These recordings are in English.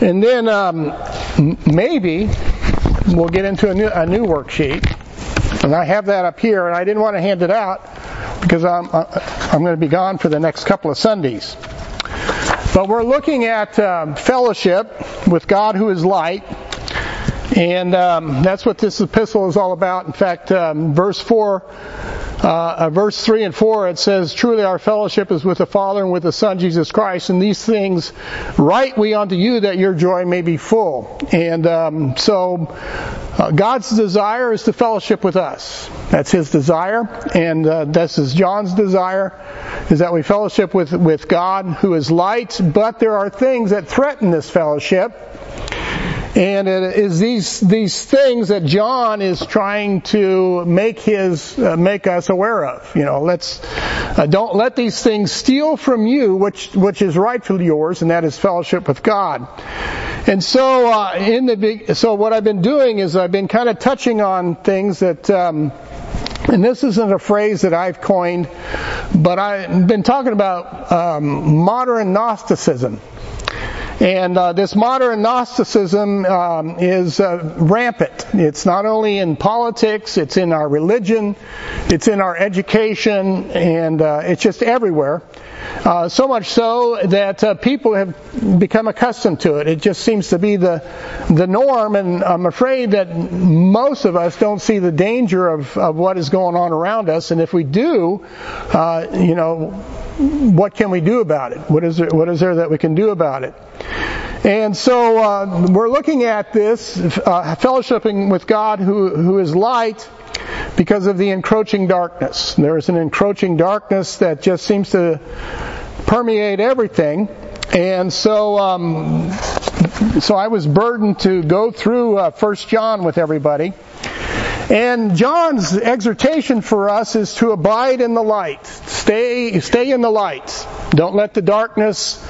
And then um, maybe we'll get into a new, a new worksheet. And I have that up here, and I didn't want to hand it out because I'm, I'm going to be gone for the next couple of Sundays. But we're looking at um, fellowship with God who is light. And um, that's what this epistle is all about. In fact, um, verse 4 uh, uh, verse 3 and 4, it says, Truly our fellowship is with the Father and with the Son, Jesus Christ, and these things write we unto you that your joy may be full. And um, so, uh, God's desire is to fellowship with us. That's His desire, and uh, this is John's desire, is that we fellowship with, with God who is light, but there are things that threaten this fellowship. And it is these these things that John is trying to make his uh, make us aware of. You know, let's uh, don't let these things steal from you, which which is rightfully yours, and that is fellowship with God. And so, uh, in the so what I've been doing is I've been kind of touching on things that. Um, and this isn't a phrase that I've coined, but I've been talking about um, modern Gnosticism. And uh, this modern Gnosticism um, is uh, rampant. It's not only in politics, it's in our religion, it's in our education, and uh, it's just everywhere. Uh, so much so that uh, people have become accustomed to it. It just seems to be the the norm, and I'm afraid that most of us don't see the danger of, of what is going on around us. And if we do, uh, you know, what can we do about it? What is there, what is there that we can do about it? And so uh, we're looking at this uh, fellowshipping with God, who who is light, because of the encroaching darkness. There is an encroaching darkness that just seems to permeate everything. And so, um, so I was burdened to go through uh, First John with everybody. And John's exhortation for us is to abide in the light. Stay, stay in the light. Don't let the darkness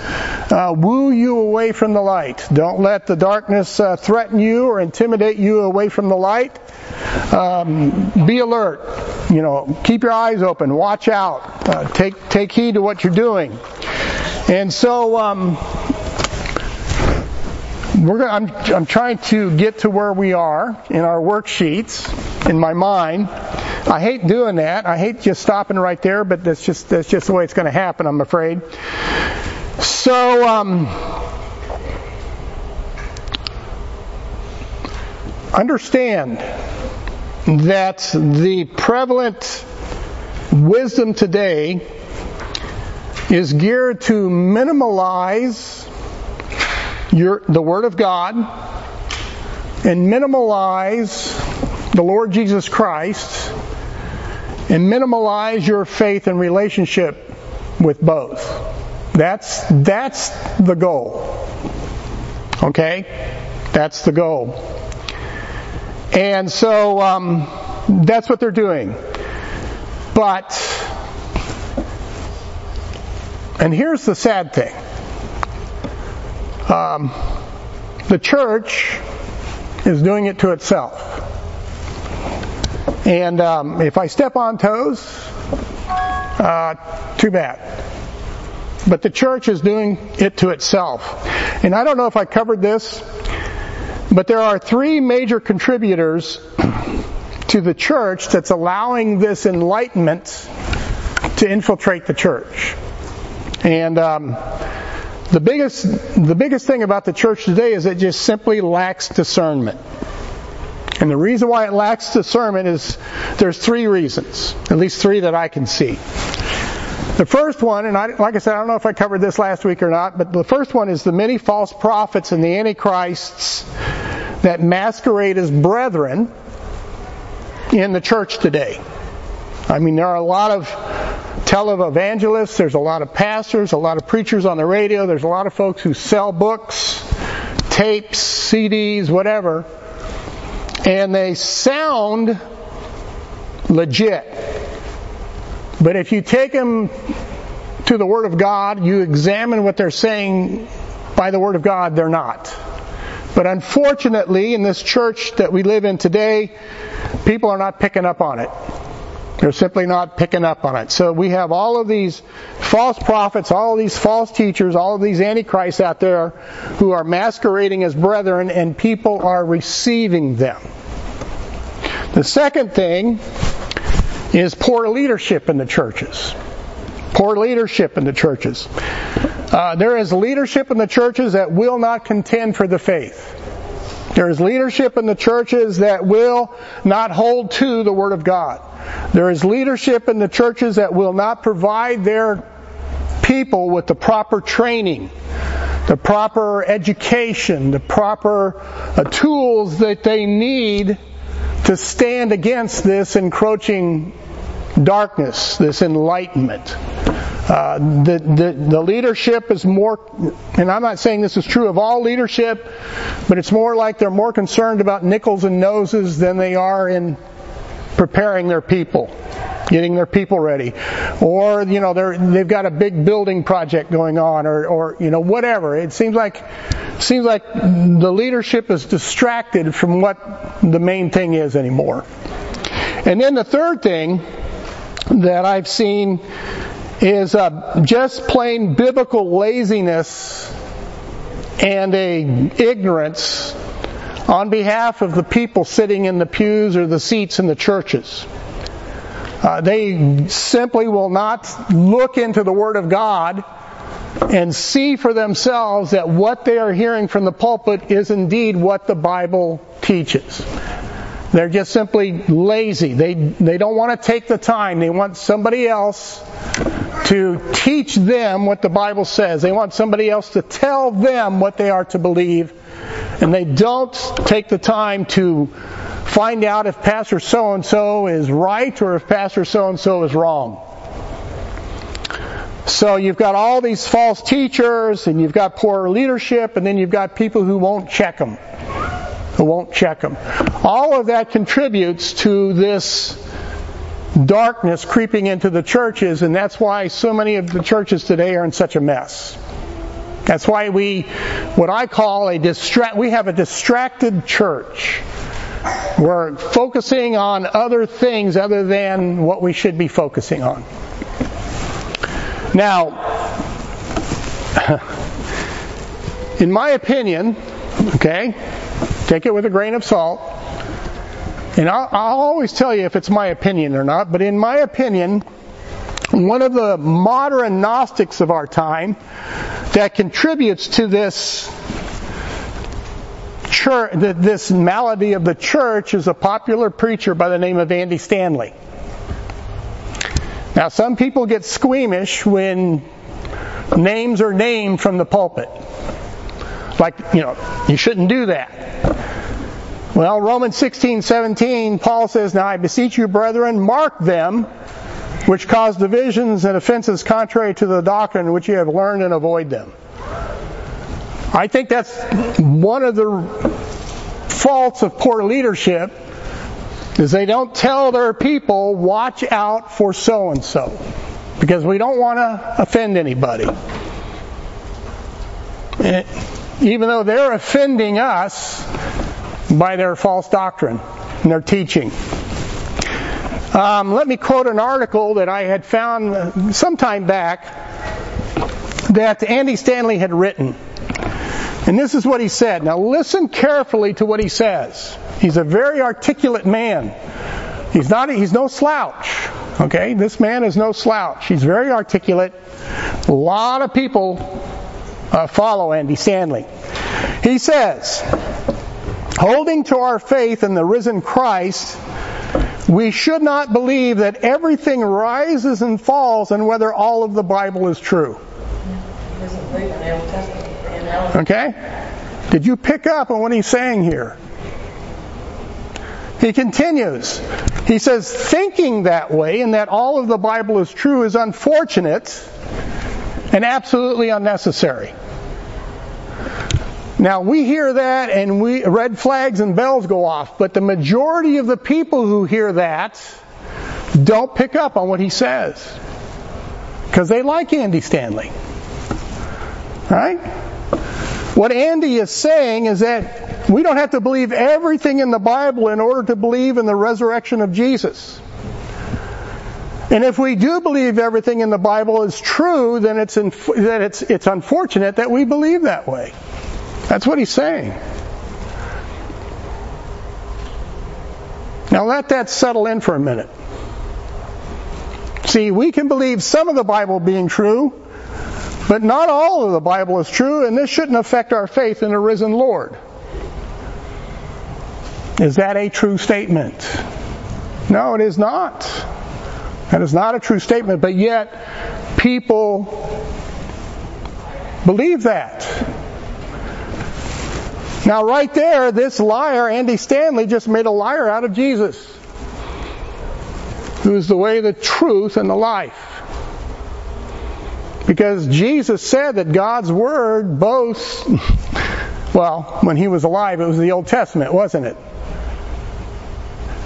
uh, woo you away from the light. Don't let the darkness uh, threaten you or intimidate you away from the light. Um, be alert. You know, keep your eyes open. Watch out. Uh, take take heed to what you're doing. And so. Um, gonna, I'm, I'm trying to get to where we are in our worksheets in my mind. I hate doing that. I hate just stopping right there, but that's just that's just the way it's going to happen. I'm afraid. So. Um, understand that the prevalent wisdom today is geared to minimalize your, the Word of God and minimalize the Lord Jesus Christ and minimalize your faith and relationship with both. That's, that's the goal. Okay? That's the goal. And so, um, that's what they're doing. But, and here's the sad thing. Um, the church is doing it to itself. And um, if I step on toes, uh, too bad. But the church is doing it to itself. And I don't know if I covered this, but there are three major contributors to the church that's allowing this enlightenment to infiltrate the church. And um, the biggest, the biggest thing about the church today is it just simply lacks discernment. And the reason why it lacks discernment is there's three reasons, at least three that I can see. The first one, and I, like I said, I don't know if I covered this last week or not, but the first one is the many false prophets and the antichrists that masquerade as brethren in the church today. I mean, there are a lot of televangelists, there's a lot of pastors, a lot of preachers on the radio, there's a lot of folks who sell books, tapes, CDs, whatever, and they sound legit. But if you take them to the Word of God, you examine what they're saying by the Word of God, they're not. But unfortunately, in this church that we live in today, people are not picking up on it. They're simply not picking up on it. So we have all of these false prophets, all of these false teachers, all of these antichrists out there who are masquerading as brethren, and people are receiving them. The second thing is poor leadership in the churches. Poor leadership in the churches. Uh, there is leadership in the churches that will not contend for the faith. There is leadership in the churches that will not hold to the Word of God. There is leadership in the churches that will not provide their people with the proper training, the proper education, the proper uh, tools that they need to stand against this encroaching darkness, this enlightenment. Uh, the, the, the leadership is more, and I'm not saying this is true of all leadership, but it's more like they're more concerned about nickels and noses than they are in preparing their people, getting their people ready, or you know they're they've got a big building project going on, or or you know whatever. It seems like seems like the leadership is distracted from what the main thing is anymore. And then the third thing that I've seen is uh, just plain biblical laziness and a ignorance on behalf of the people sitting in the pews or the seats in the churches. Uh, they simply will not look into the Word of God and see for themselves that what they are hearing from the pulpit is indeed what the Bible teaches. They're just simply lazy. They, they don't want to take the time. They want somebody else to teach them what the Bible says. They want somebody else to tell them what they are to believe. And they don't take the time to find out if Pastor so and so is right or if Pastor so and so is wrong. So you've got all these false teachers and you've got poor leadership and then you've got people who won't check them won't check them. All of that contributes to this darkness creeping into the churches, and that's why so many of the churches today are in such a mess. That's why we, what I call a distract, we have a distracted church. We're focusing on other things other than what we should be focusing on. Now, in my opinion, okay, Take it with a grain of salt. And I'll, I'll always tell you if it's my opinion or not, but in my opinion, one of the modern Gnostics of our time that contributes to this church, this malady of the church is a popular preacher by the name of Andy Stanley. Now, some people get squeamish when names are named from the pulpit. Like, you know, you shouldn't do that. Well, Romans 16, 17, Paul says, Now I beseech you, brethren, mark them which cause divisions and offenses contrary to the doctrine which you have learned and avoid them. I think that's one of the faults of poor leadership is they don't tell their people, watch out for so and so. Because we don't want to offend anybody even though they're offending us by their false doctrine and their teaching. Um, let me quote an article that I had found some time back that Andy Stanley had written. And this is what he said. Now listen carefully to what he says. He's a very articulate man. He's not, he's no slouch. Okay? This man is no slouch. He's very articulate. A lot of people uh, follow Andy Stanley. He says, holding to our faith in the risen Christ, we should not believe that everything rises and falls and whether all of the Bible is true. Okay? Did you pick up on what he's saying here? He continues. He says, thinking that way and that all of the Bible is true is unfortunate and absolutely unnecessary. Now we hear that and we red flags and bells go off, but the majority of the people who hear that don't pick up on what he says. Because they like Andy Stanley. Right? What Andy is saying is that we don't have to believe everything in the Bible in order to believe in the resurrection of Jesus. And if we do believe everything in the Bible is true, then it's inf- that it's it's unfortunate that we believe that way. That's what he's saying. Now let that settle in for a minute. See, we can believe some of the Bible being true, but not all of the Bible is true, and this shouldn't affect our faith in a risen Lord. Is that a true statement? No, it is not. That is not a true statement, but yet people believe that. Now, right there, this liar, Andy Stanley, just made a liar out of Jesus, who is the way, the truth, and the life. Because Jesus said that God's Word boasts, well, when he was alive, it was the Old Testament, wasn't it?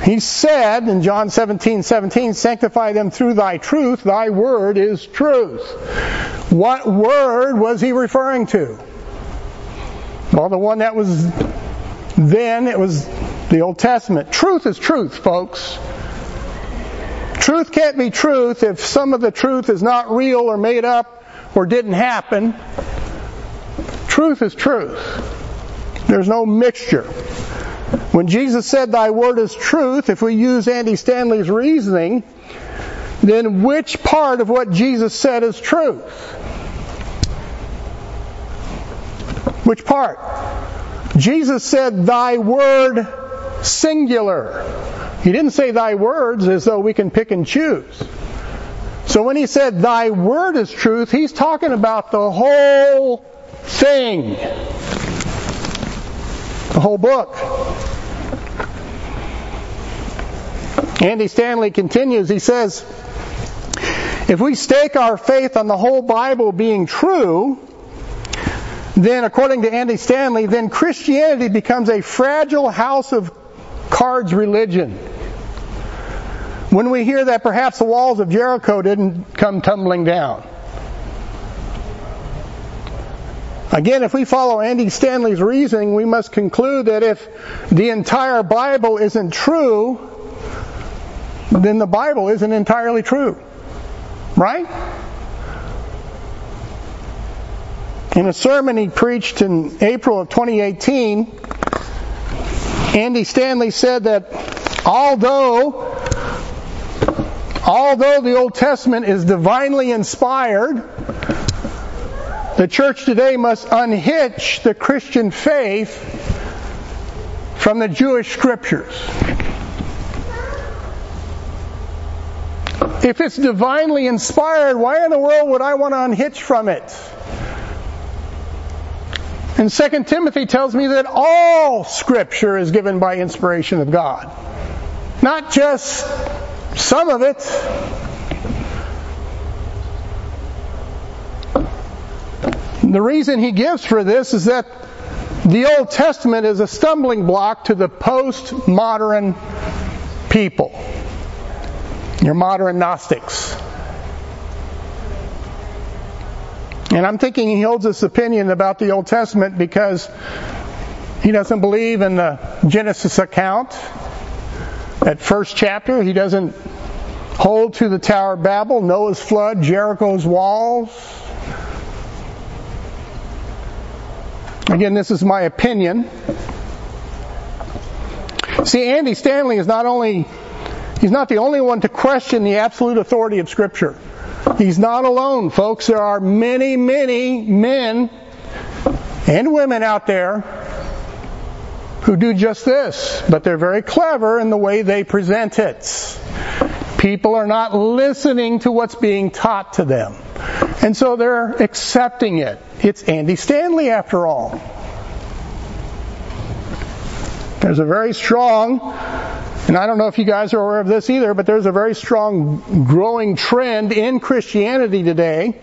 He said in John 17, 17, sanctify them through thy truth, thy word is truth. What word was he referring to? Well, the one that was then, it was the Old Testament. Truth is truth, folks. Truth can't be truth if some of the truth is not real or made up or didn't happen. Truth is truth. There's no mixture. When Jesus said, Thy word is truth, if we use Andy Stanley's reasoning, then which part of what Jesus said is truth? Which part? Jesus said, Thy word singular. He didn't say thy words as though we can pick and choose. So when he said, Thy word is truth, he's talking about the whole thing. The whole book. Andy Stanley continues, he says, If we stake our faith on the whole Bible being true, then according to Andy Stanley, then Christianity becomes a fragile house of cards religion. When we hear that perhaps the walls of Jericho didn't come tumbling down. Again, if we follow Andy Stanley's reasoning, we must conclude that if the entire Bible isn't true, then the Bible isn't entirely true. Right? In a sermon he preached in April of 2018, Andy Stanley said that although although the Old Testament is divinely inspired, the church today must unhitch the Christian faith from the Jewish scriptures. If it's divinely inspired, why in the world would I want to unhitch from it? And 2 Timothy tells me that all scripture is given by inspiration of God. Not just some of it. The reason he gives for this is that the Old Testament is a stumbling block to the post-modern people. Your modern Gnostics. And I'm thinking he holds this opinion about the Old Testament because he doesn't believe in the Genesis account. That first chapter, he doesn't hold to the Tower of Babel, Noah's flood, Jericho's walls. Again, this is my opinion. See, Andy Stanley is not only He's not the only one to question the absolute authority of Scripture. He's not alone, folks. There are many, many men and women out there who do just this, but they're very clever in the way they present it. People are not listening to what's being taught to them. And so they're accepting it. It's Andy Stanley after all. There's a very strong and I don't know if you guys are aware of this either, but there's a very strong growing trend in Christianity today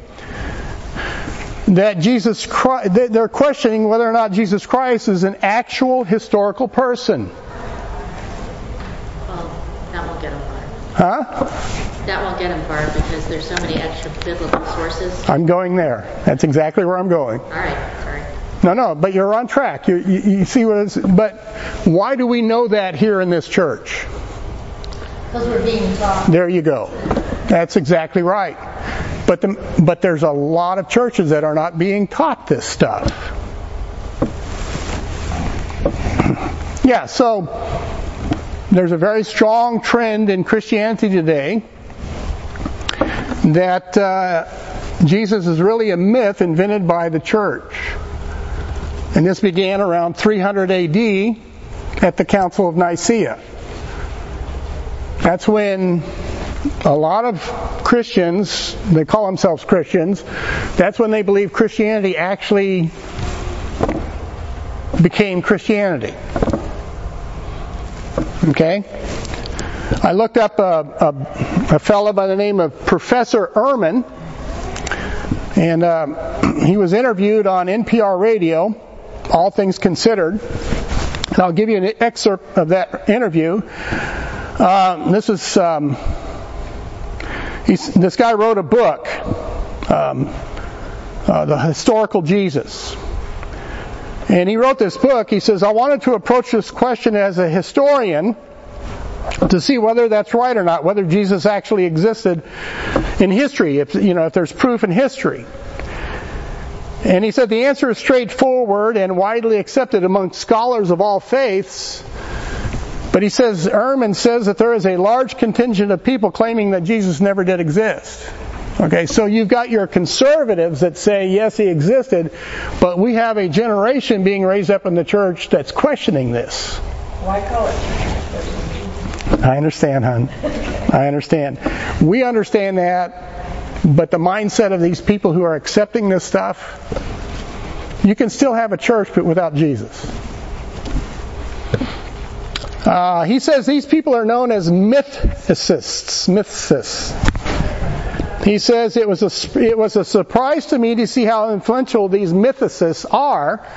that Jesus Christ, they're questioning whether or not Jesus Christ is an actual historical person. Well, that won't get them far. Huh? That won't get them far because there's so many extra biblical sources. I'm going there. That's exactly where I'm going. All right, sorry. No, no, but you're on track. You, you, you see what it's, but why do we know that here in this church? Because we're being taught. There you go. That's exactly right. But the, but there's a lot of churches that are not being taught this stuff. Yeah, so there's a very strong trend in Christianity today that uh, Jesus is really a myth invented by the church. And this began around 300 AD at the Council of Nicaea. That's when a lot of Christians, they call themselves Christians, that's when they believe Christianity actually became Christianity. Okay? I looked up a, a, a fellow by the name of Professor Ehrman, and uh, he was interviewed on NPR radio, All Things Considered. And I'll give you an excerpt of that interview. Uh, this is um, this guy wrote a book, um, uh, The Historical Jesus. And he wrote this book. He says, I wanted to approach this question as a historian to see whether that's right or not, whether Jesus actually existed in history, if, you know, if there's proof in history. And he said the answer is straightforward and widely accepted among scholars of all faiths. But he says, Ehrman says that there is a large contingent of people claiming that Jesus never did exist. Okay, so you've got your conservatives that say, yes, he existed, but we have a generation being raised up in the church that's questioning this. Why call it I understand, hon. I understand. We understand that, but the mindset of these people who are accepting this stuff, you can still have a church, but without Jesus. Uh, he says these people are known as mythicists. Mythicists. He says it was a it was a surprise to me to see how influential these mythicists are.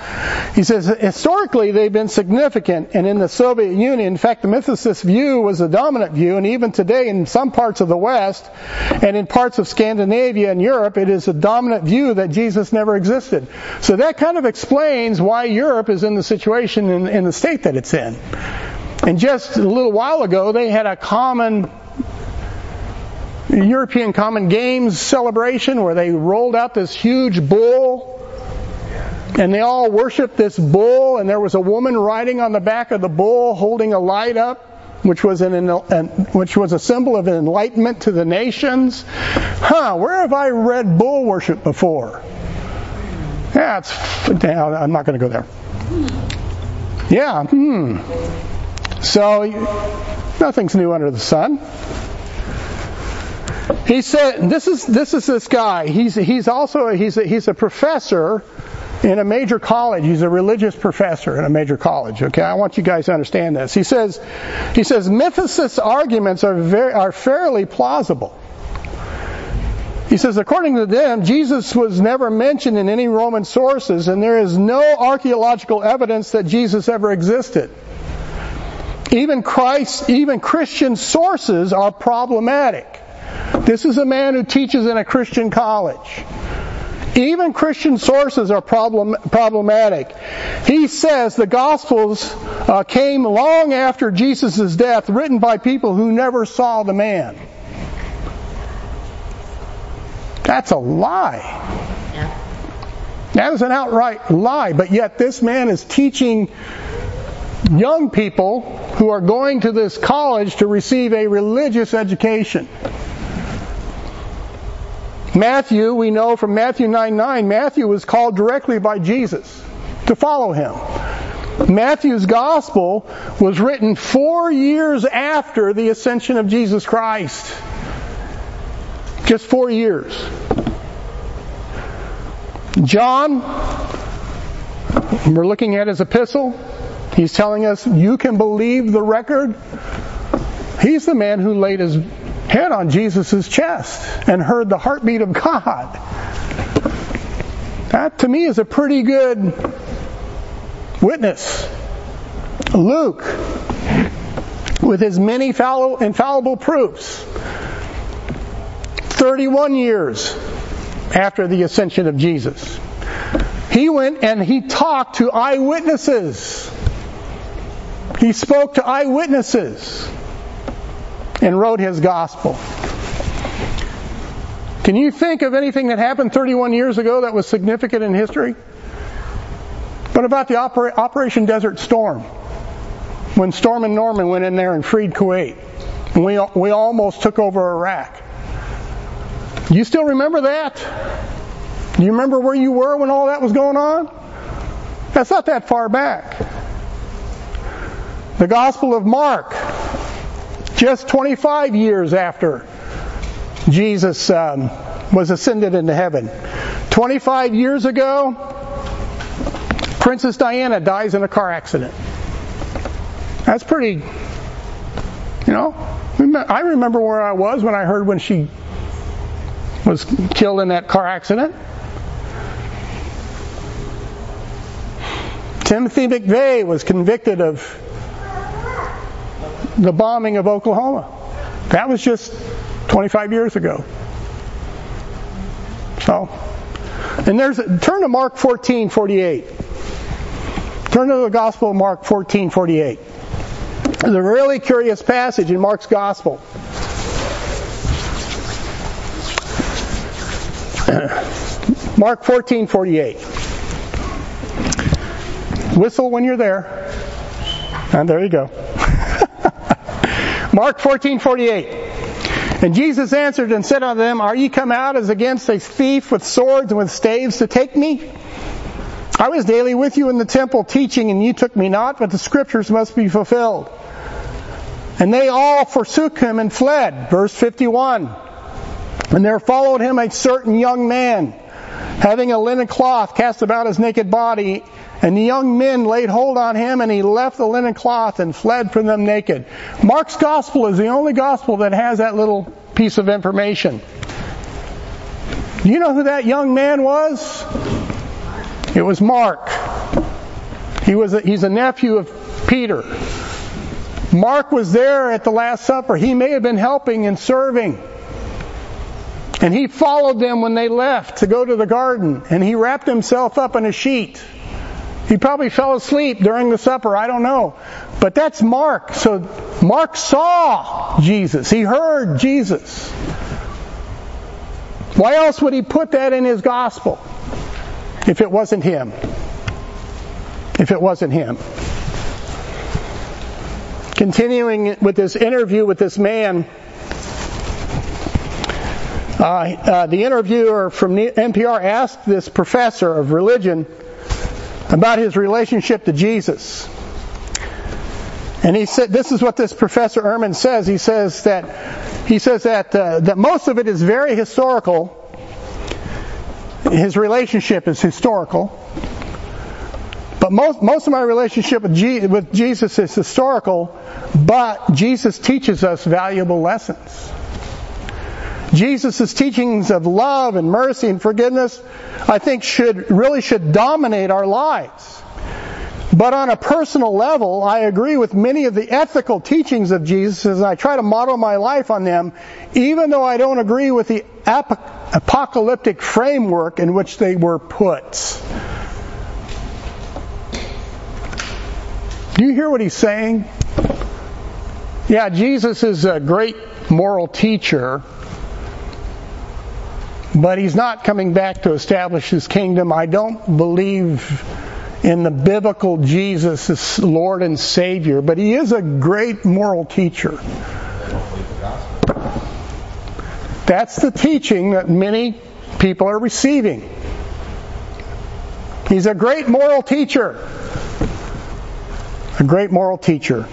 He says historically they've been significant, and in the Soviet Union, in fact, the mythicist view was the dominant view, and even today in some parts of the West and in parts of Scandinavia and Europe, it is a dominant view that Jesus never existed. So that kind of explains why Europe is in the situation in, in the state that it's in. And just a little while ago, they had a common European Common Games celebration where they rolled out this huge bull and they all worshiped this bull and there was a woman riding on the back of the bull holding a light up which was an, an, which was a symbol of enlightenment to the nations. Huh, where have I read bull worship before? Yeah, it's I'm not going to go there. Yeah, hmm. So nothing's new under the sun. He said, "This is this is this guy. He's he's also he's a, he's a professor in a major college. He's a religious professor in a major college. Okay, I want you guys to understand this. He says he says mythicist arguments are very are fairly plausible. He says, according to them, Jesus was never mentioned in any Roman sources, and there is no archaeological evidence that Jesus ever existed. Even Christ, even Christian sources are problematic. This is a man who teaches in a Christian college. Even Christian sources are problem, problematic. He says the Gospels uh, came long after Jesus' death, written by people who never saw the man. That's a lie. That is an outright lie, but yet this man is teaching young people who are going to this college to receive a religious education. Matthew, we know from Matthew 9 9, Matthew was called directly by Jesus to follow him. Matthew's gospel was written four years after the ascension of Jesus Christ. Just four years. John, we're looking at his epistle. He's telling us, you can believe the record. He's the man who laid his head on Jesus' chest and heard the heartbeat of God. That to me is a pretty good witness. Luke, with his many infallible proofs, 31 years after the ascension of Jesus, he went and he talked to eyewitnesses. He spoke to eyewitnesses and wrote his gospel. Can you think of anything that happened 31 years ago that was significant in history? What about the Oper- Operation Desert Storm? When Stormin' Norman went in there and freed Kuwait. And we, we almost took over Iraq. You still remember that? Do you remember where you were when all that was going on? That's not that far back. The Gospel of Mark, just 25 years after Jesus um, was ascended into heaven. 25 years ago, Princess Diana dies in a car accident. That's pretty, you know, I remember where I was when I heard when she was killed in that car accident. Timothy McVeigh was convicted of the bombing of Oklahoma. That was just 25 years ago. So, and there's turn to Mark 14:48. Turn to the Gospel of Mark 14:48. There's a really curious passage in Mark's Gospel. Mark 14:48. Whistle when you're there. And there you go. Mark 14:48. And Jesus answered and said unto them, Are ye come out as against a thief with swords and with staves to take me? I was daily with you in the temple teaching, and ye took me not, but the scriptures must be fulfilled. And they all forsook him and fled. Verse 51. And there followed him a certain young man, having a linen cloth cast about his naked body, and the young men laid hold on him, and he left the linen cloth and fled from them naked. Mark's gospel is the only gospel that has that little piece of information. Do you know who that young man was? It was Mark. He was a, he's a nephew of Peter. Mark was there at the Last Supper. He may have been helping and serving. And he followed them when they left to go to the garden, and he wrapped himself up in a sheet. He probably fell asleep during the supper, I don't know. But that's Mark. So Mark saw Jesus. He heard Jesus. Why else would he put that in his gospel if it wasn't him? If it wasn't him. Continuing with this interview with this man, uh, uh, the interviewer from NPR asked this professor of religion about his relationship to Jesus. And he said, this is what this Professor Ehrman says. He says that he says that uh, that most of it is very historical. His relationship is historical, but most most of my relationship with, with Jesus is historical. But Jesus teaches us valuable lessons. Jesus' teachings of love and mercy and forgiveness, I think should, really should dominate our lives. But on a personal level, I agree with many of the ethical teachings of Jesus and I try to model my life on them, even though I don't agree with the ap- apocalyptic framework in which they were put. Do you hear what he's saying? Yeah, Jesus is a great moral teacher, but he's not coming back to establish his kingdom. I don't believe in the biblical Jesus as Lord and Savior, but he is a great moral teacher. That's the teaching that many people are receiving. He's a great moral teacher. A great moral teacher.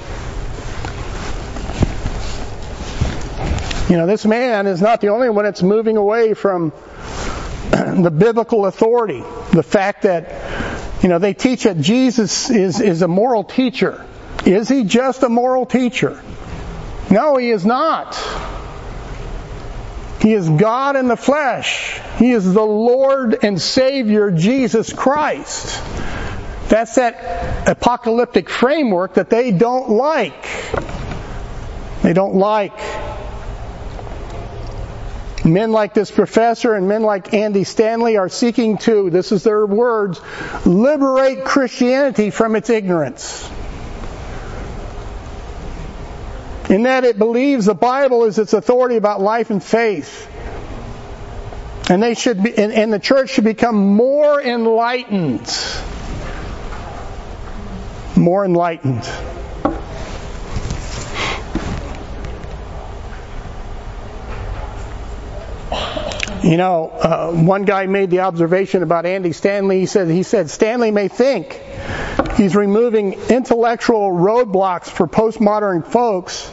You know, this man is not the only one that's moving away from the biblical authority. The fact that, you know, they teach that Jesus is, is a moral teacher. Is he just a moral teacher? No, he is not. He is God in the flesh. He is the Lord and Savior Jesus Christ. That's that apocalyptic framework that they don't like. They don't like. Men like this professor and men like Andy Stanley are seeking to, this is their words, liberate Christianity from its ignorance. In that it believes the Bible is its authority about life and faith. And they should be, and, and the church should become more enlightened. More enlightened. You know, uh, one guy made the observation about Andy Stanley. He said, he said, Stanley may think he's removing intellectual roadblocks for postmodern folks.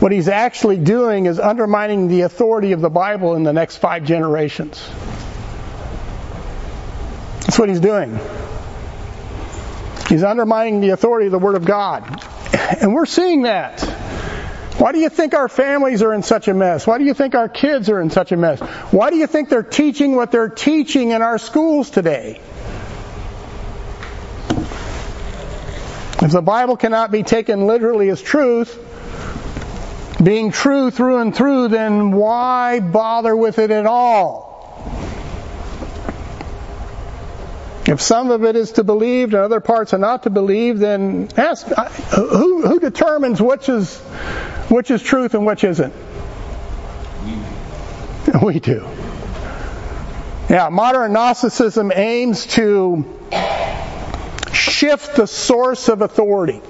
What he's actually doing is undermining the authority of the Bible in the next five generations. That's what he's doing. He's undermining the authority of the Word of God. And we're seeing that. Why do you think our families are in such a mess? Why do you think our kids are in such a mess? Why do you think they're teaching what they're teaching in our schools today? If the Bible cannot be taken literally as truth, being true through and through, then why bother with it at all? If some of it is to believe and other parts are not to believe, then ask who, who determines which is which is truth and which isn't? We do. Yeah, modern Gnosticism aims to shift the source of authority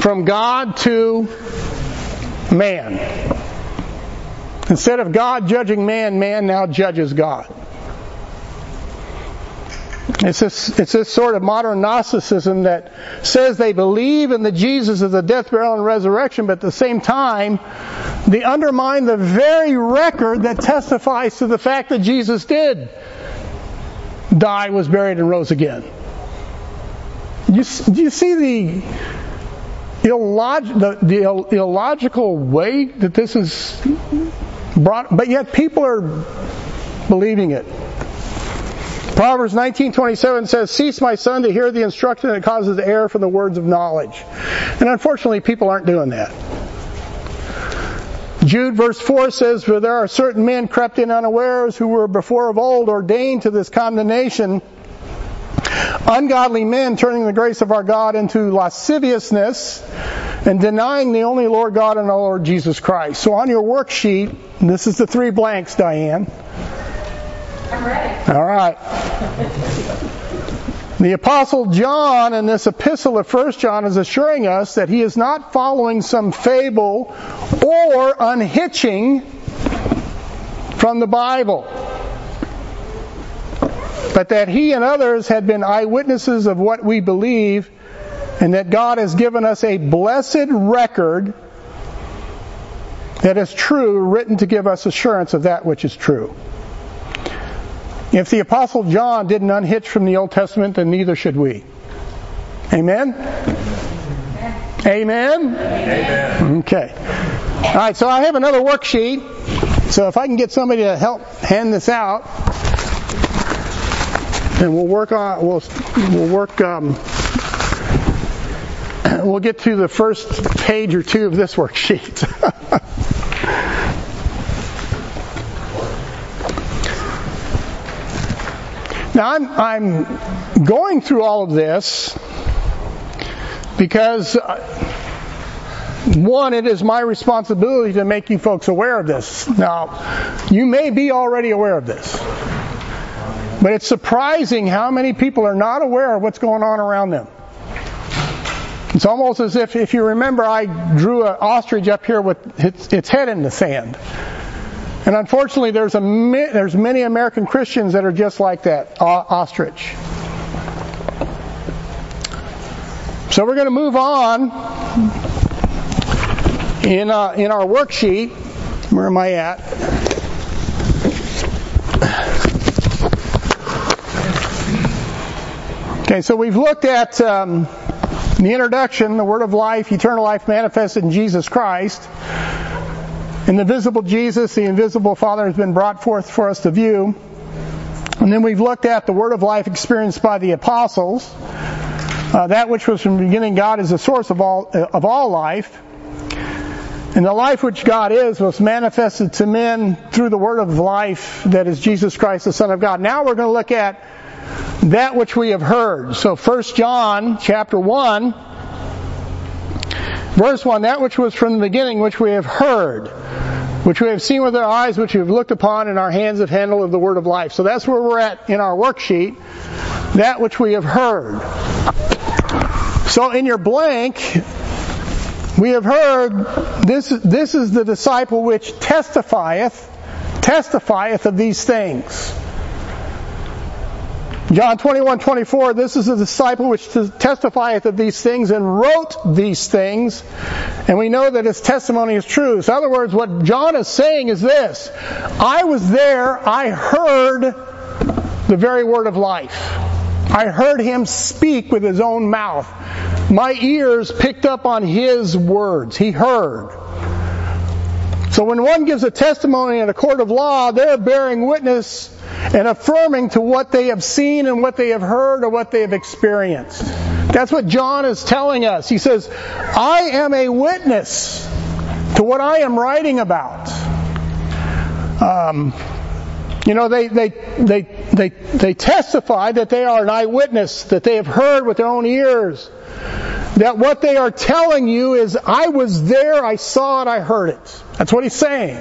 from God to man. Instead of God judging man, man now judges God. It's this, it's this sort of modern Gnosticism that says they believe in the Jesus of the death, burial, and resurrection, but at the same time, they undermine the very record that testifies to the fact that Jesus did die, was buried, and rose again. You, do you see the, illog- the, the illogical way that this is brought, but yet people are believing it. Proverbs 19:27 says, "Cease, my son, to hear the instruction that causes error from the words of knowledge." And unfortunately, people aren't doing that. Jude verse 4 says, For there are certain men crept in unawares who were before of old ordained to this condemnation, ungodly men turning the grace of our God into lasciviousness and denying the only Lord God and our Lord Jesus Christ. So on your worksheet, this is the three blanks, Diane. I'm ready. All right. The apostle John in this epistle of 1 John is assuring us that he is not following some fable or unhitching from the Bible, but that he and others had been eyewitnesses of what we believe and that God has given us a blessed record that is true, written to give us assurance of that which is true. If the Apostle John didn't unhitch from the Old Testament, then neither should we. Amen? Amen? Amen. Okay. All right, so I have another worksheet. So if I can get somebody to help hand this out, and we'll work on we'll we'll work um, we'll get to the first page or two of this worksheet. Now I'm, I'm going through all of this because uh, one, it is my responsibility to make you folks aware of this. Now, you may be already aware of this, but it's surprising how many people are not aware of what's going on around them. It's almost as if, if you remember, I drew an ostrich up here with its, its head in the sand. And unfortunately, there's, a, there's many American Christians that are just like that ostrich. So we're going to move on in, uh, in our worksheet. Where am I at? Okay, so we've looked at um, the introduction, the Word of Life, eternal life manifested in Jesus Christ. In the visible Jesus, the invisible Father has been brought forth for us to view. And then we've looked at the word of life experienced by the apostles. Uh, that which was from the beginning God is the source of all, uh, of all life. And the life which God is was manifested to men through the word of life that is Jesus Christ, the Son of God. Now we're going to look at that which we have heard. So 1 John chapter 1 Verse 1, that which was from the beginning, which we have heard. which we have seen with our eyes, which we have looked upon, and our hands have handled of the word of life. So that's where we're at in our worksheet. That which we have heard. So in your blank, we have heard this, this is the disciple which testifieth, testifieth of these things. John 21, 24, this is a disciple which testifieth of these things and wrote these things, and we know that his testimony is true. So in other words, what John is saying is this, I was there, I heard the very word of life. I heard him speak with his own mouth. My ears picked up on his words. He heard. So when one gives a testimony in a court of law, they're bearing witness and affirming to what they have seen and what they have heard or what they have experienced. That's what John is telling us. He says, I am a witness to what I am writing about. Um, you know, they, they, they, they, they testify that they are an eyewitness, that they have heard with their own ears, that what they are telling you is, I was there, I saw it, I heard it. That's what he's saying.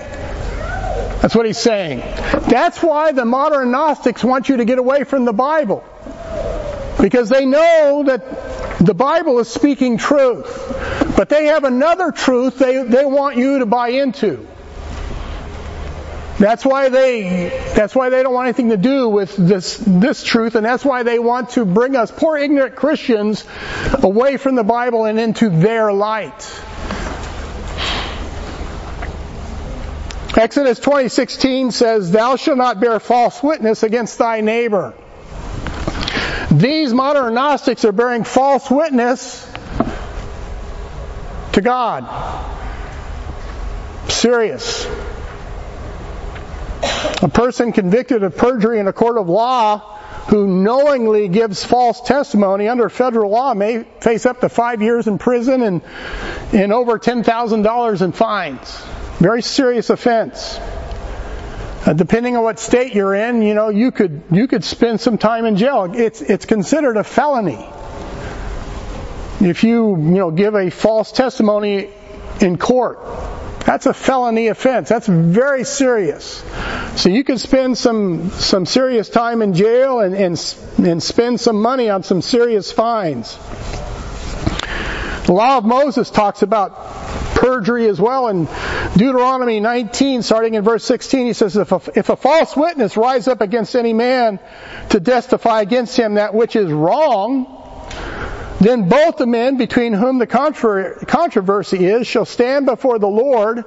That's what he's saying. That's why the modern Gnostics want you to get away from the Bible. Because they know that the Bible is speaking truth. But they have another truth they, they want you to buy into. That's why they that's why they don't want anything to do with this this truth and that's why they want to bring us poor ignorant Christians away from the Bible and into their light. Exodus 20:16 says, "Thou shalt not bear false witness against thy neighbor." These modern Gnostics are bearing false witness to God. Serious. A person convicted of perjury in a court of law who knowingly gives false testimony under federal law may face up to five years in prison and, and over $10,000 in fines. Very serious offense. Uh, depending on what state you're in, you know, you could you could spend some time in jail. It's it's considered a felony if you you know give a false testimony in court. That's a felony offense. That's very serious. So you could spend some some serious time in jail and and, and spend some money on some serious fines. The law of Moses talks about perjury as well. In Deuteronomy 19, starting in verse 16, he says, if a, if a false witness rise up against any man to testify against him that which is wrong, then both the men between whom the controversy is shall stand before the Lord,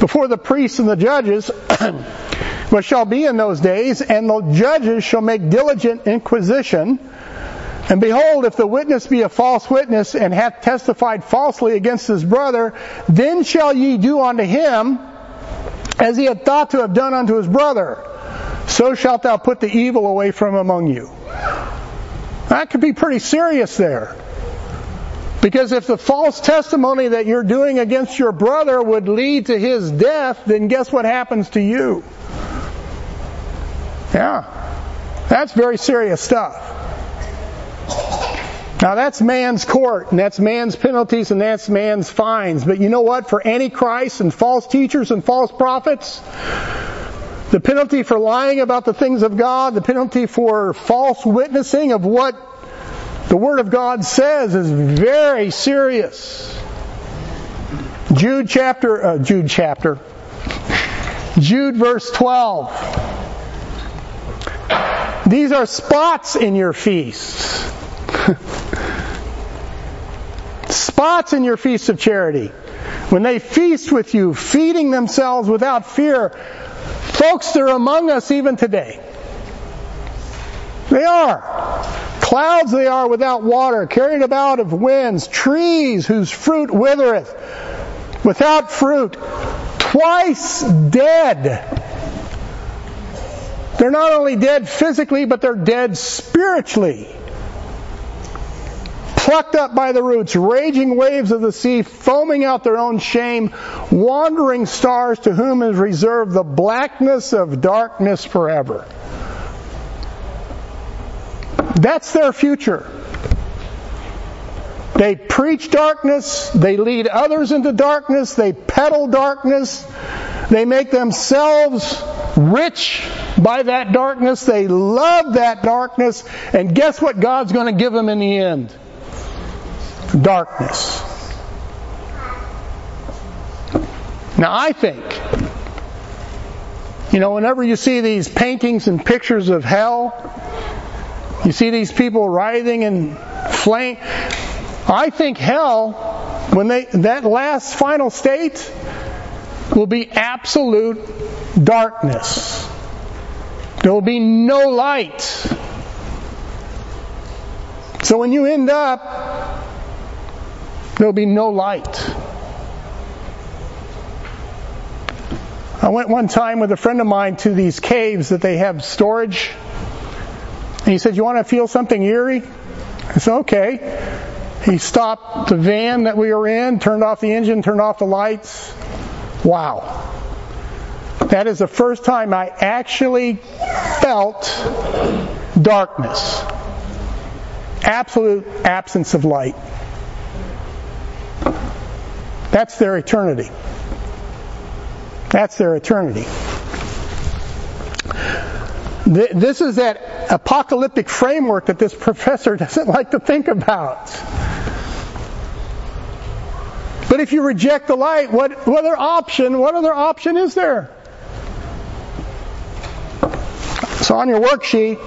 before the priests and the judges, which shall be in those days, and the judges shall make diligent inquisition and behold, if the witness be a false witness and hath testified falsely against his brother, then shall ye do unto him as he had thought to have done unto his brother. So shalt thou put the evil away from among you. That could be pretty serious there. Because if the false testimony that you're doing against your brother would lead to his death, then guess what happens to you? Yeah. That's very serious stuff. Now that's man's court, and that's man's penalties, and that's man's fines. But you know what? For antichrist and false teachers and false prophets, the penalty for lying about the things of God, the penalty for false witnessing of what the Word of God says is very serious. Jude chapter, uh, Jude chapter, Jude verse 12. These are spots in your feasts. spots in your feasts of charity. When they feast with you, feeding themselves without fear, folks, they're among us even today. They are. Clouds they are without water, carried about of winds, trees whose fruit withereth, without fruit, twice dead. They're not only dead physically, but they're dead spiritually plucked up by the roots, raging waves of the sea, foaming out their own shame, wandering stars to whom is reserved the blackness of darkness forever. That's their future. They preach darkness, they lead others into darkness, they peddle darkness, They make themselves rich by that darkness. They love that darkness. And guess what God's going to give them in the end? Darkness. Now I think, you know, whenever you see these paintings and pictures of hell, you see these people writhing in flame. I think hell, when they, that last final state, will be absolute darkness. There will be no light. So when you end up, there'll be no light. I went one time with a friend of mine to these caves that they have storage. And he said, You want to feel something eerie? I said, Okay. He stopped the van that we were in, turned off the engine, turned off the lights. Wow. That is the first time I actually felt darkness. Absolute absence of light. That's their eternity. That's their eternity. This is that apocalyptic framework that this professor doesn't like to think about. But if you reject the light, what, what other option, what other option is there? So on your worksheet,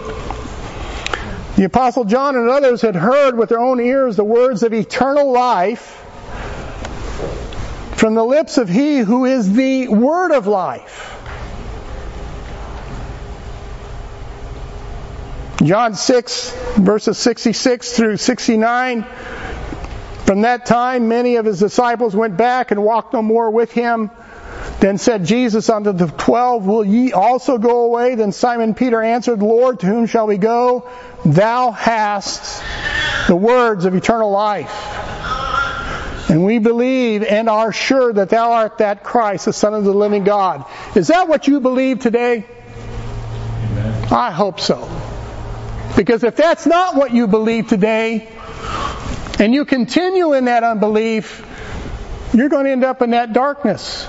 the Apostle John and others had heard with their own ears the words of eternal life from the lips of He who is the Word of life. John 6, verses 66 through 69. From that time, many of his disciples went back and walked no more with him. Then said Jesus unto the twelve, Will ye also go away? Then Simon Peter answered, Lord, to whom shall we go? Thou hast the words of eternal life. And we believe and are sure that thou art that Christ, the Son of the living God. Is that what you believe today? Amen. I hope so. Because if that's not what you believe today, and you continue in that unbelief, you're going to end up in that darkness.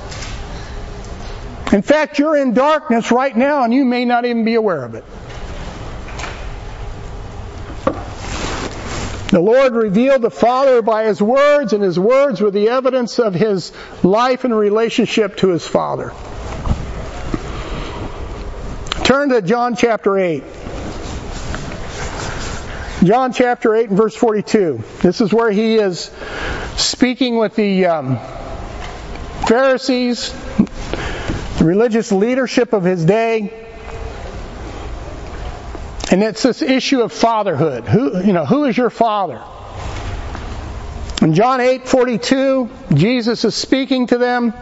In fact, you're in darkness right now and you may not even be aware of it. The Lord revealed the Father by His words, and His words were the evidence of His life and relationship to His Father. Turn to John chapter 8. John chapter 8 and verse 42. This is where he is speaking with the um, Pharisees, the religious leadership of his day. And it's this issue of fatherhood. Who, you know, who is your father? In John 8:42, Jesus is speaking to them.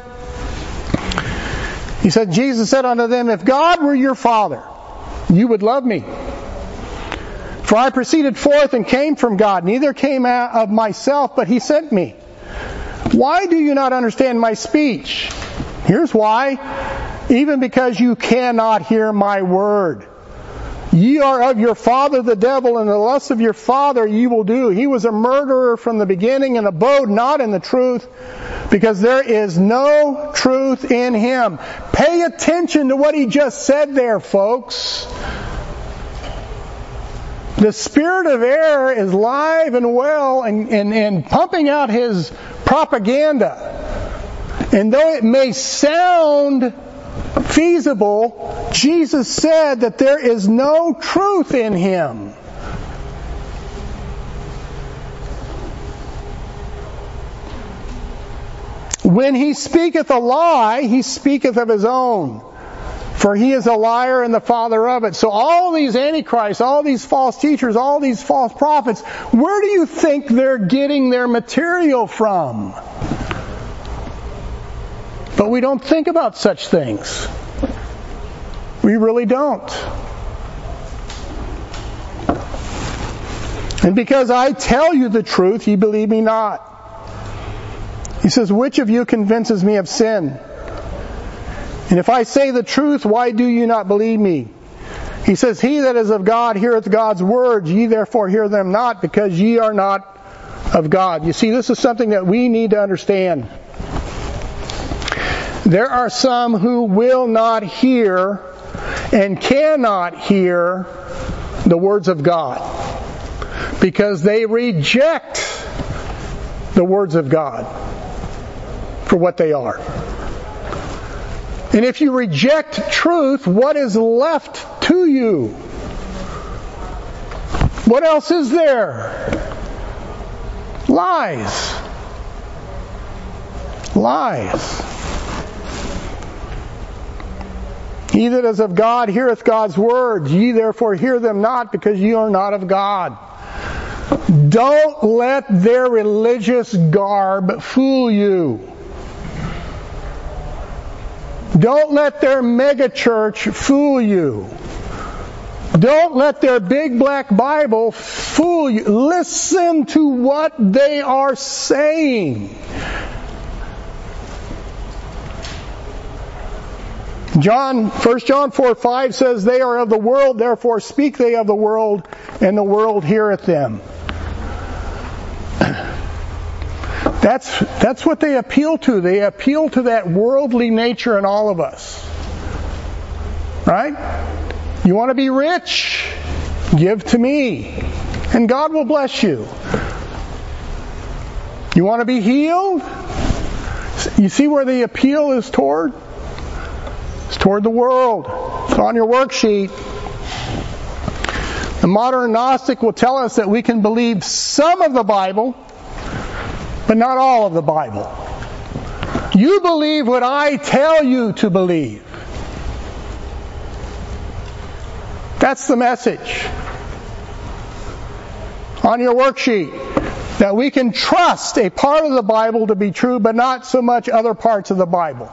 He said, Jesus said unto them, If God were your father, you would love me for I proceeded forth and came from God, neither came out of myself, but he sent me. Why do you not understand my speech? Here's why. Even because you cannot hear my word. Ye are of your father the devil, and the lust of your father ye will do. He was a murderer from the beginning and abode not in the truth, because there is no truth in him. Pay attention to what he just said there, folks. The spirit of error is live and well and, and, and pumping out his propaganda. And though it may sound feasible, Jesus said that there is no truth in him. When he speaketh a lie, he speaketh of his own. For he is a liar and the father of it. So all these antichrists, all these false teachers, all these false prophets, where do you think they're getting their material from? But we don't think about such things. We really don't. And because I tell you the truth, ye believe me not. He says, which of you convinces me of sin? And if I say the truth, why do you not believe me? He says, He that is of God heareth God's words, ye therefore hear them not, because ye are not of God. You see, this is something that we need to understand. There are some who will not hear and cannot hear the words of God because they reject the words of God for what they are. And if you reject truth, what is left to you? What else is there? Lies. Lies. He that is of God heareth God's words. Ye therefore hear them not, because ye are not of God. Don't let their religious garb fool you. Don't let their megachurch fool you. Don't let their big black Bible fool you. Listen to what they are saying. John, 1 John 4 5 says, They are of the world, therefore speak they of the world, and the world heareth them. That's, that's what they appeal to. They appeal to that worldly nature in all of us. Right? You want to be rich? Give to me, and God will bless you. You want to be healed? You see where the appeal is toward? Toward the world. It's on your worksheet. The modern Gnostic will tell us that we can believe some of the Bible, but not all of the Bible. You believe what I tell you to believe. That's the message. On your worksheet, that we can trust a part of the Bible to be true, but not so much other parts of the Bible.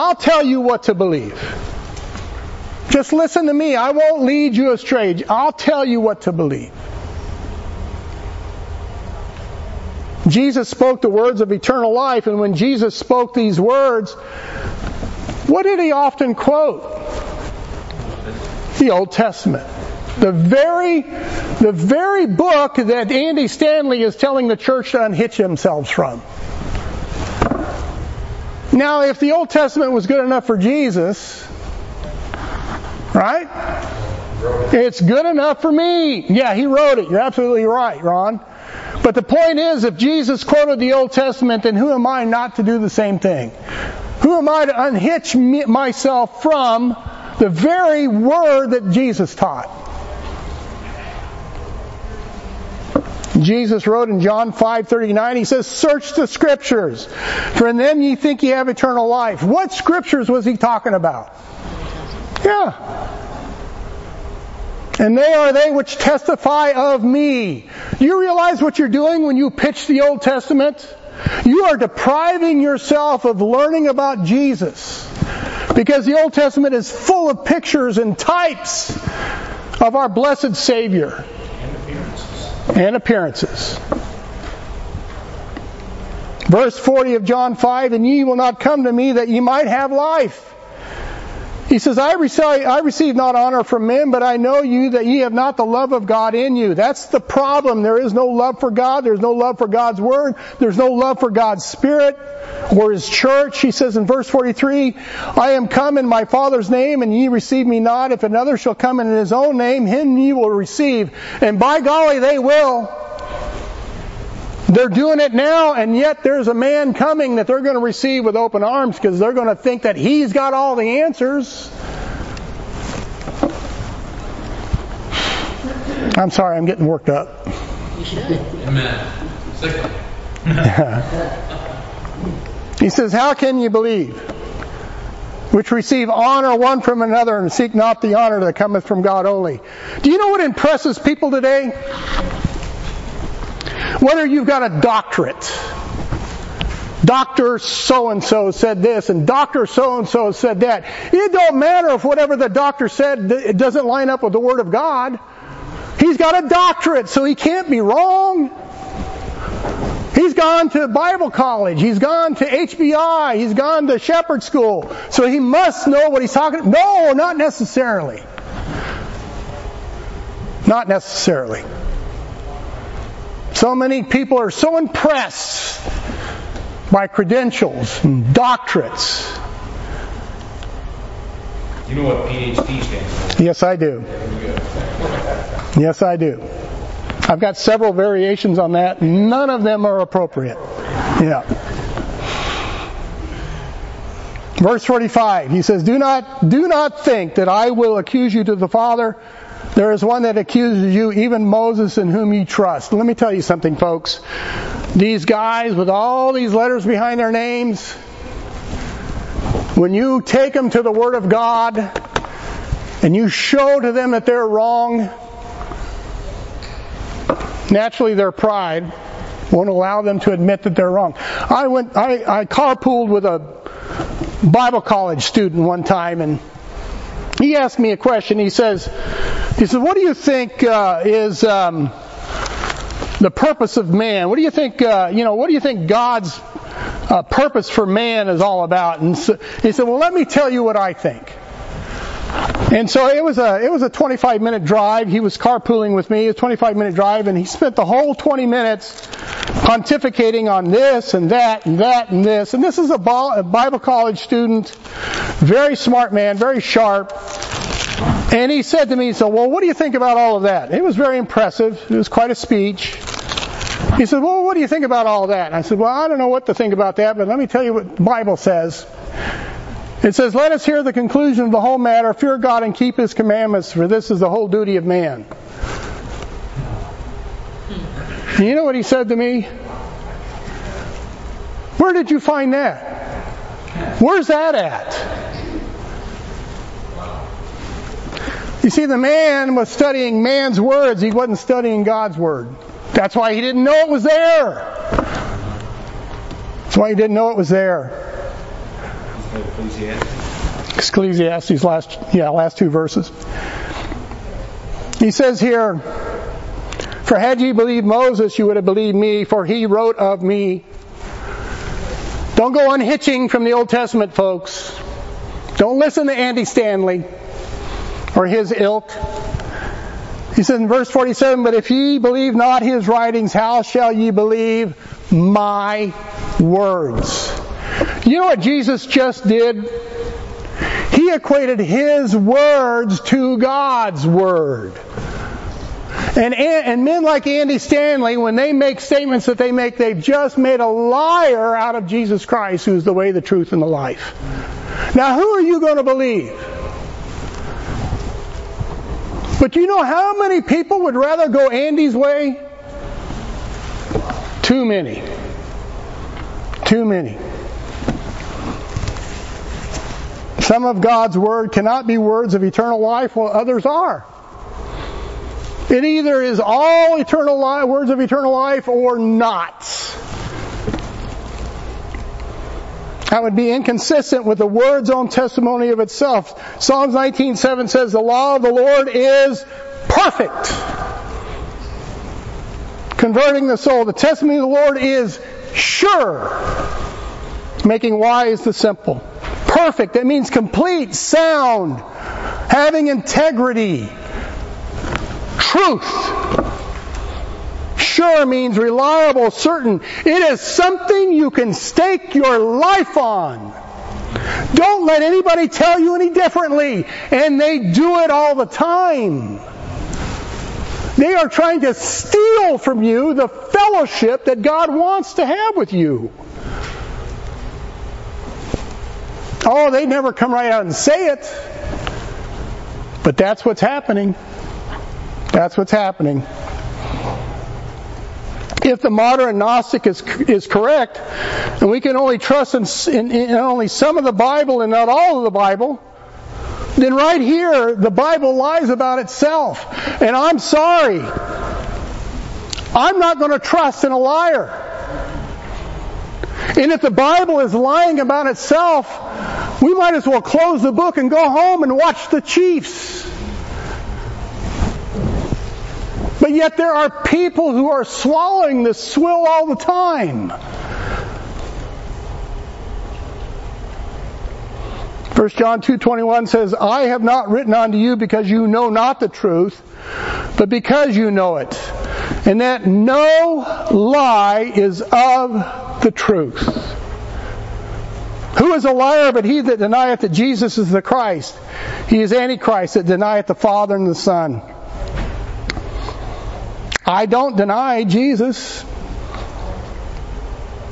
I'll tell you what to believe. Just listen to me. I won't lead you astray. I'll tell you what to believe. Jesus spoke the words of eternal life, and when Jesus spoke these words, what did he often quote? The Old Testament. The very, the very book that Andy Stanley is telling the church to unhitch themselves from. Now, if the Old Testament was good enough for Jesus, right? It's good enough for me. Yeah, he wrote it. You're absolutely right, Ron. But the point is, if Jesus quoted the Old Testament, then who am I not to do the same thing? Who am I to unhitch myself from the very word that Jesus taught? Jesus wrote in John 5:39 he says search the scriptures for in them ye think ye have eternal life. What scriptures was he talking about? Yeah. And they are they which testify of me. Do you realize what you're doing when you pitch the Old Testament? You are depriving yourself of learning about Jesus. Because the Old Testament is full of pictures and types of our blessed Savior and appearances. Verse 40 of John 5, and ye will not come to me that ye might have life. He says, I receive, I receive not honor from men, but I know you that ye have not the love of God in you. That's the problem. There is no love for God. There's no love for God's Word. There's no love for God's Spirit or His church. He says in verse 43, I am come in my Father's name, and ye receive me not. If another shall come in his own name, him ye will receive. And by golly, they will. They're doing it now, and yet there's a man coming that they're going to receive with open arms because they're going to think that he's got all the answers. I'm sorry, I'm getting worked up. Amen. He says, How can you believe? Which receive honor one from another and seek not the honor that cometh from God only. Do you know what impresses people today? Whether you've got a doctorate, Doctor so and so said this, and Doctor so and so said that. It don't matter if whatever the doctor said it doesn't line up with the Word of God. He's got a doctorate, so he can't be wrong. He's gone to Bible college. He's gone to HBI. He's gone to Shepherd School. So he must know what he's talking about. No, not necessarily. Not necessarily. So many people are so impressed by credentials and doctorates. You know what PhD stands for? Yes, I do. Yes, I do. I've got several variations on that. None of them are appropriate. Yeah. Verse 45, he says, Do not, do not think that I will accuse you to the Father. There is one that accuses you, even Moses in whom you trust. Let me tell you something, folks. These guys with all these letters behind their names, when you take them to the Word of God and you show to them that they're wrong, naturally their pride won't allow them to admit that they're wrong. I went, I, I carpooled with a Bible college student one time, and he asked me a question. He says, he said, "What do you think uh, is um, the purpose of man? What do you think? Uh, you know, what do you think God's uh, purpose for man is all about?" And so, he said, "Well, let me tell you what I think." And so it was a it was a 25 minute drive. He was carpooling with me. A 25 minute drive, and he spent the whole 20 minutes pontificating on this and that and that and this. And this is a Bible college student, very smart man, very sharp. And he said to me, "So, well, what do you think about all of that?" It was very impressive. It was quite a speech. He said, "Well, what do you think about all that?" And I said, "Well, I don't know what to think about that, but let me tell you what the Bible says." It says, Let us hear the conclusion of the whole matter. Fear God and keep His commandments, for this is the whole duty of man. And you know what he said to me? Where did you find that? Where's that at? You see, the man was studying man's words. He wasn't studying God's word. That's why he didn't know it was there. That's why he didn't know it was there. Ecclesiastes. Last yeah last two verses. He says here, "For had ye believed Moses, you would have believed me, for he wrote of me." Don't go unhitching from the Old Testament, folks. Don't listen to Andy Stanley or his ilk. He says in verse 47, But if ye believe not his writings, how shall ye believe my words? You know what Jesus just did? He equated his words to God's word. And, and men like Andy Stanley, when they make statements that they make, they've just made a liar out of Jesus Christ, who's the way, the truth, and the life. Now, who are you going to believe? But you know how many people would rather go Andy's way? Too many. Too many. Some of God's Word cannot be words of eternal life, while others are. It either is all eternal life, words of eternal life or not. That would be inconsistent with the word's own testimony of itself. Psalms 19:7 says, "The law of the Lord is perfect, converting the soul. The testimony of the Lord is sure, making wise the simple." Perfect. That means complete, sound, having integrity, truth. Sure means reliable, certain. It is something you can stake your life on. Don't let anybody tell you any differently. And they do it all the time. They are trying to steal from you the fellowship that God wants to have with you. Oh, they never come right out and say it. But that's what's happening. That's what's happening. If the modern Gnostic is, is correct, and we can only trust in, in, in only some of the Bible and not all of the Bible, then right here, the Bible lies about itself. And I'm sorry. I'm not going to trust in a liar. And if the Bible is lying about itself, we might as well close the book and go home and watch the Chiefs. But yet there are people who are swallowing this swill all the time. 1 John 2:21 says, "I have not written unto you because you know not the truth, but because you know it, and that no lie is of the truth." Who is a liar but he that denieth that Jesus is the Christ? He is Antichrist that denieth the Father and the Son. I don't deny Jesus.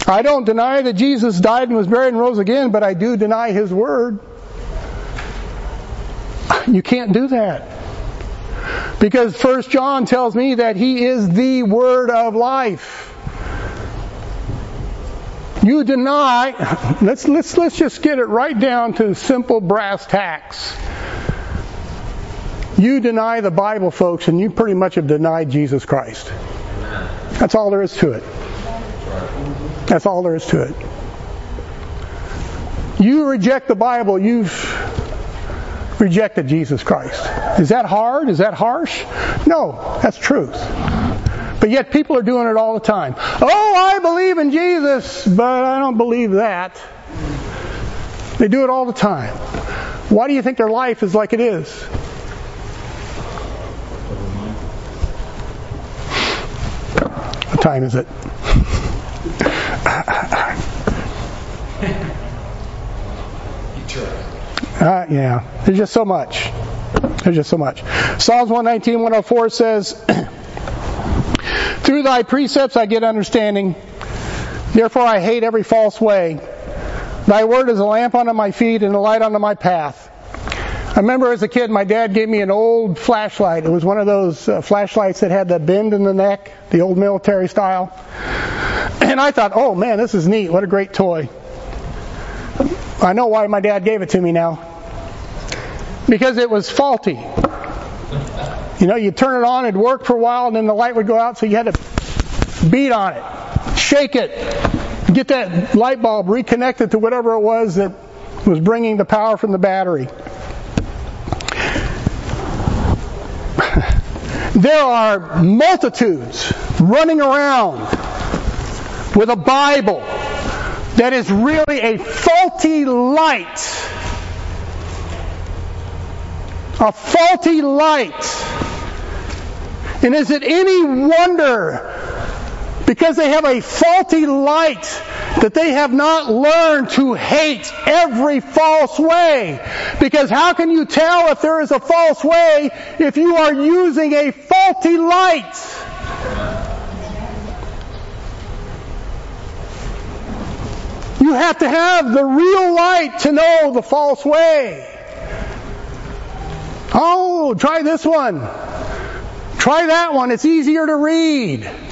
I don't deny that Jesus died and was buried and rose again, but I do deny His Word. You can't do that. Because First John tells me that He is the Word of life. You deny, let's, let's, let's just get it right down to simple brass tacks. You deny the Bible, folks, and you pretty much have denied Jesus Christ. That's all there is to it. That's all there is to it. You reject the Bible, you've rejected Jesus Christ. Is that hard? Is that harsh? No, that's truth. But yet people are doing it all the time. Oh, I believe in Jesus, but I don't believe that. They do it all the time. Why do you think their life is like it is? What time is it? Uh, yeah, there's just so much. There's just so much. Psalms 119, 104 says, Through thy precepts I get understanding, therefore I hate every false way. Thy word is a lamp unto my feet and a light unto my path. I remember as a kid, my dad gave me an old flashlight. It was one of those uh, flashlights that had the bend in the neck, the old military style. And I thought, oh man, this is neat. What a great toy. I know why my dad gave it to me now. Because it was faulty. You know, you turn it on, it'd work for a while, and then the light would go out, so you had to beat on it, shake it, get that light bulb reconnected to whatever it was that was bringing the power from the battery. There are multitudes running around with a Bible that is really a faulty light. A faulty light. And is it any wonder because they have a faulty light that they have not learned to hate every false way. Because how can you tell if there is a false way if you are using a faulty light? You have to have the real light to know the false way. Oh, try this one. Try that one. It's easier to read.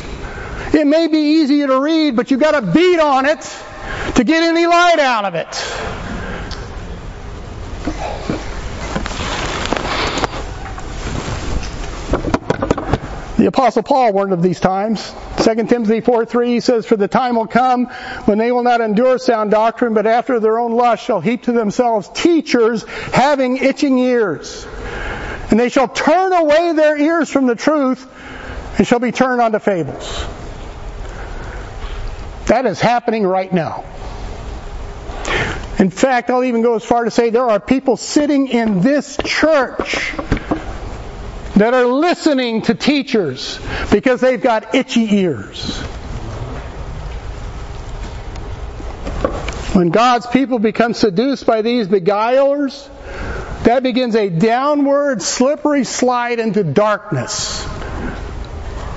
It may be easier to read, but you've got to beat on it to get any light out of it. The Apostle Paul warned of these times. 2 Timothy 4 3 says, For the time will come when they will not endure sound doctrine, but after their own lust shall heap to themselves teachers having itching ears. And they shall turn away their ears from the truth and shall be turned unto fables. That is happening right now. In fact, I'll even go as far to say there are people sitting in this church that are listening to teachers because they've got itchy ears. When God's people become seduced by these beguilers, that begins a downward slippery slide into darkness.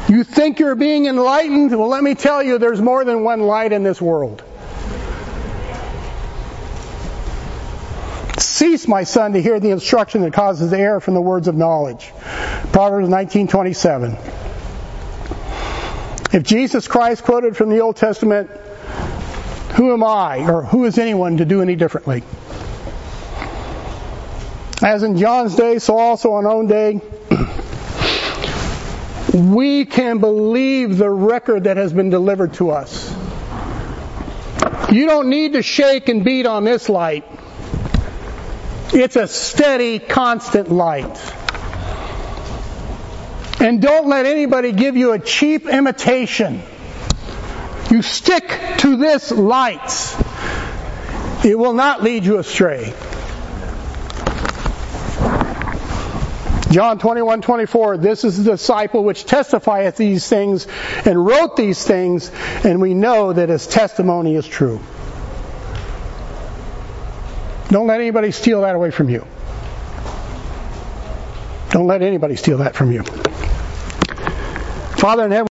You think you're being enlightened? Well, let me tell you, there's more than one light in this world. Cease, my son, to hear the instruction that causes error from the words of knowledge. Proverbs 19:27. If Jesus Christ quoted from the Old Testament, who am I or who is anyone to do any differently? As in John's day, so also in our own day, we can believe the record that has been delivered to us. You don't need to shake and beat on this light. It's a steady, constant light. And don't let anybody give you a cheap imitation. You stick to this light. It will not lead you astray. John 21, 24, this is the disciple which testifieth these things and wrote these things, and we know that his testimony is true. Don't let anybody steal that away from you. Don't let anybody steal that from you. Father in heaven,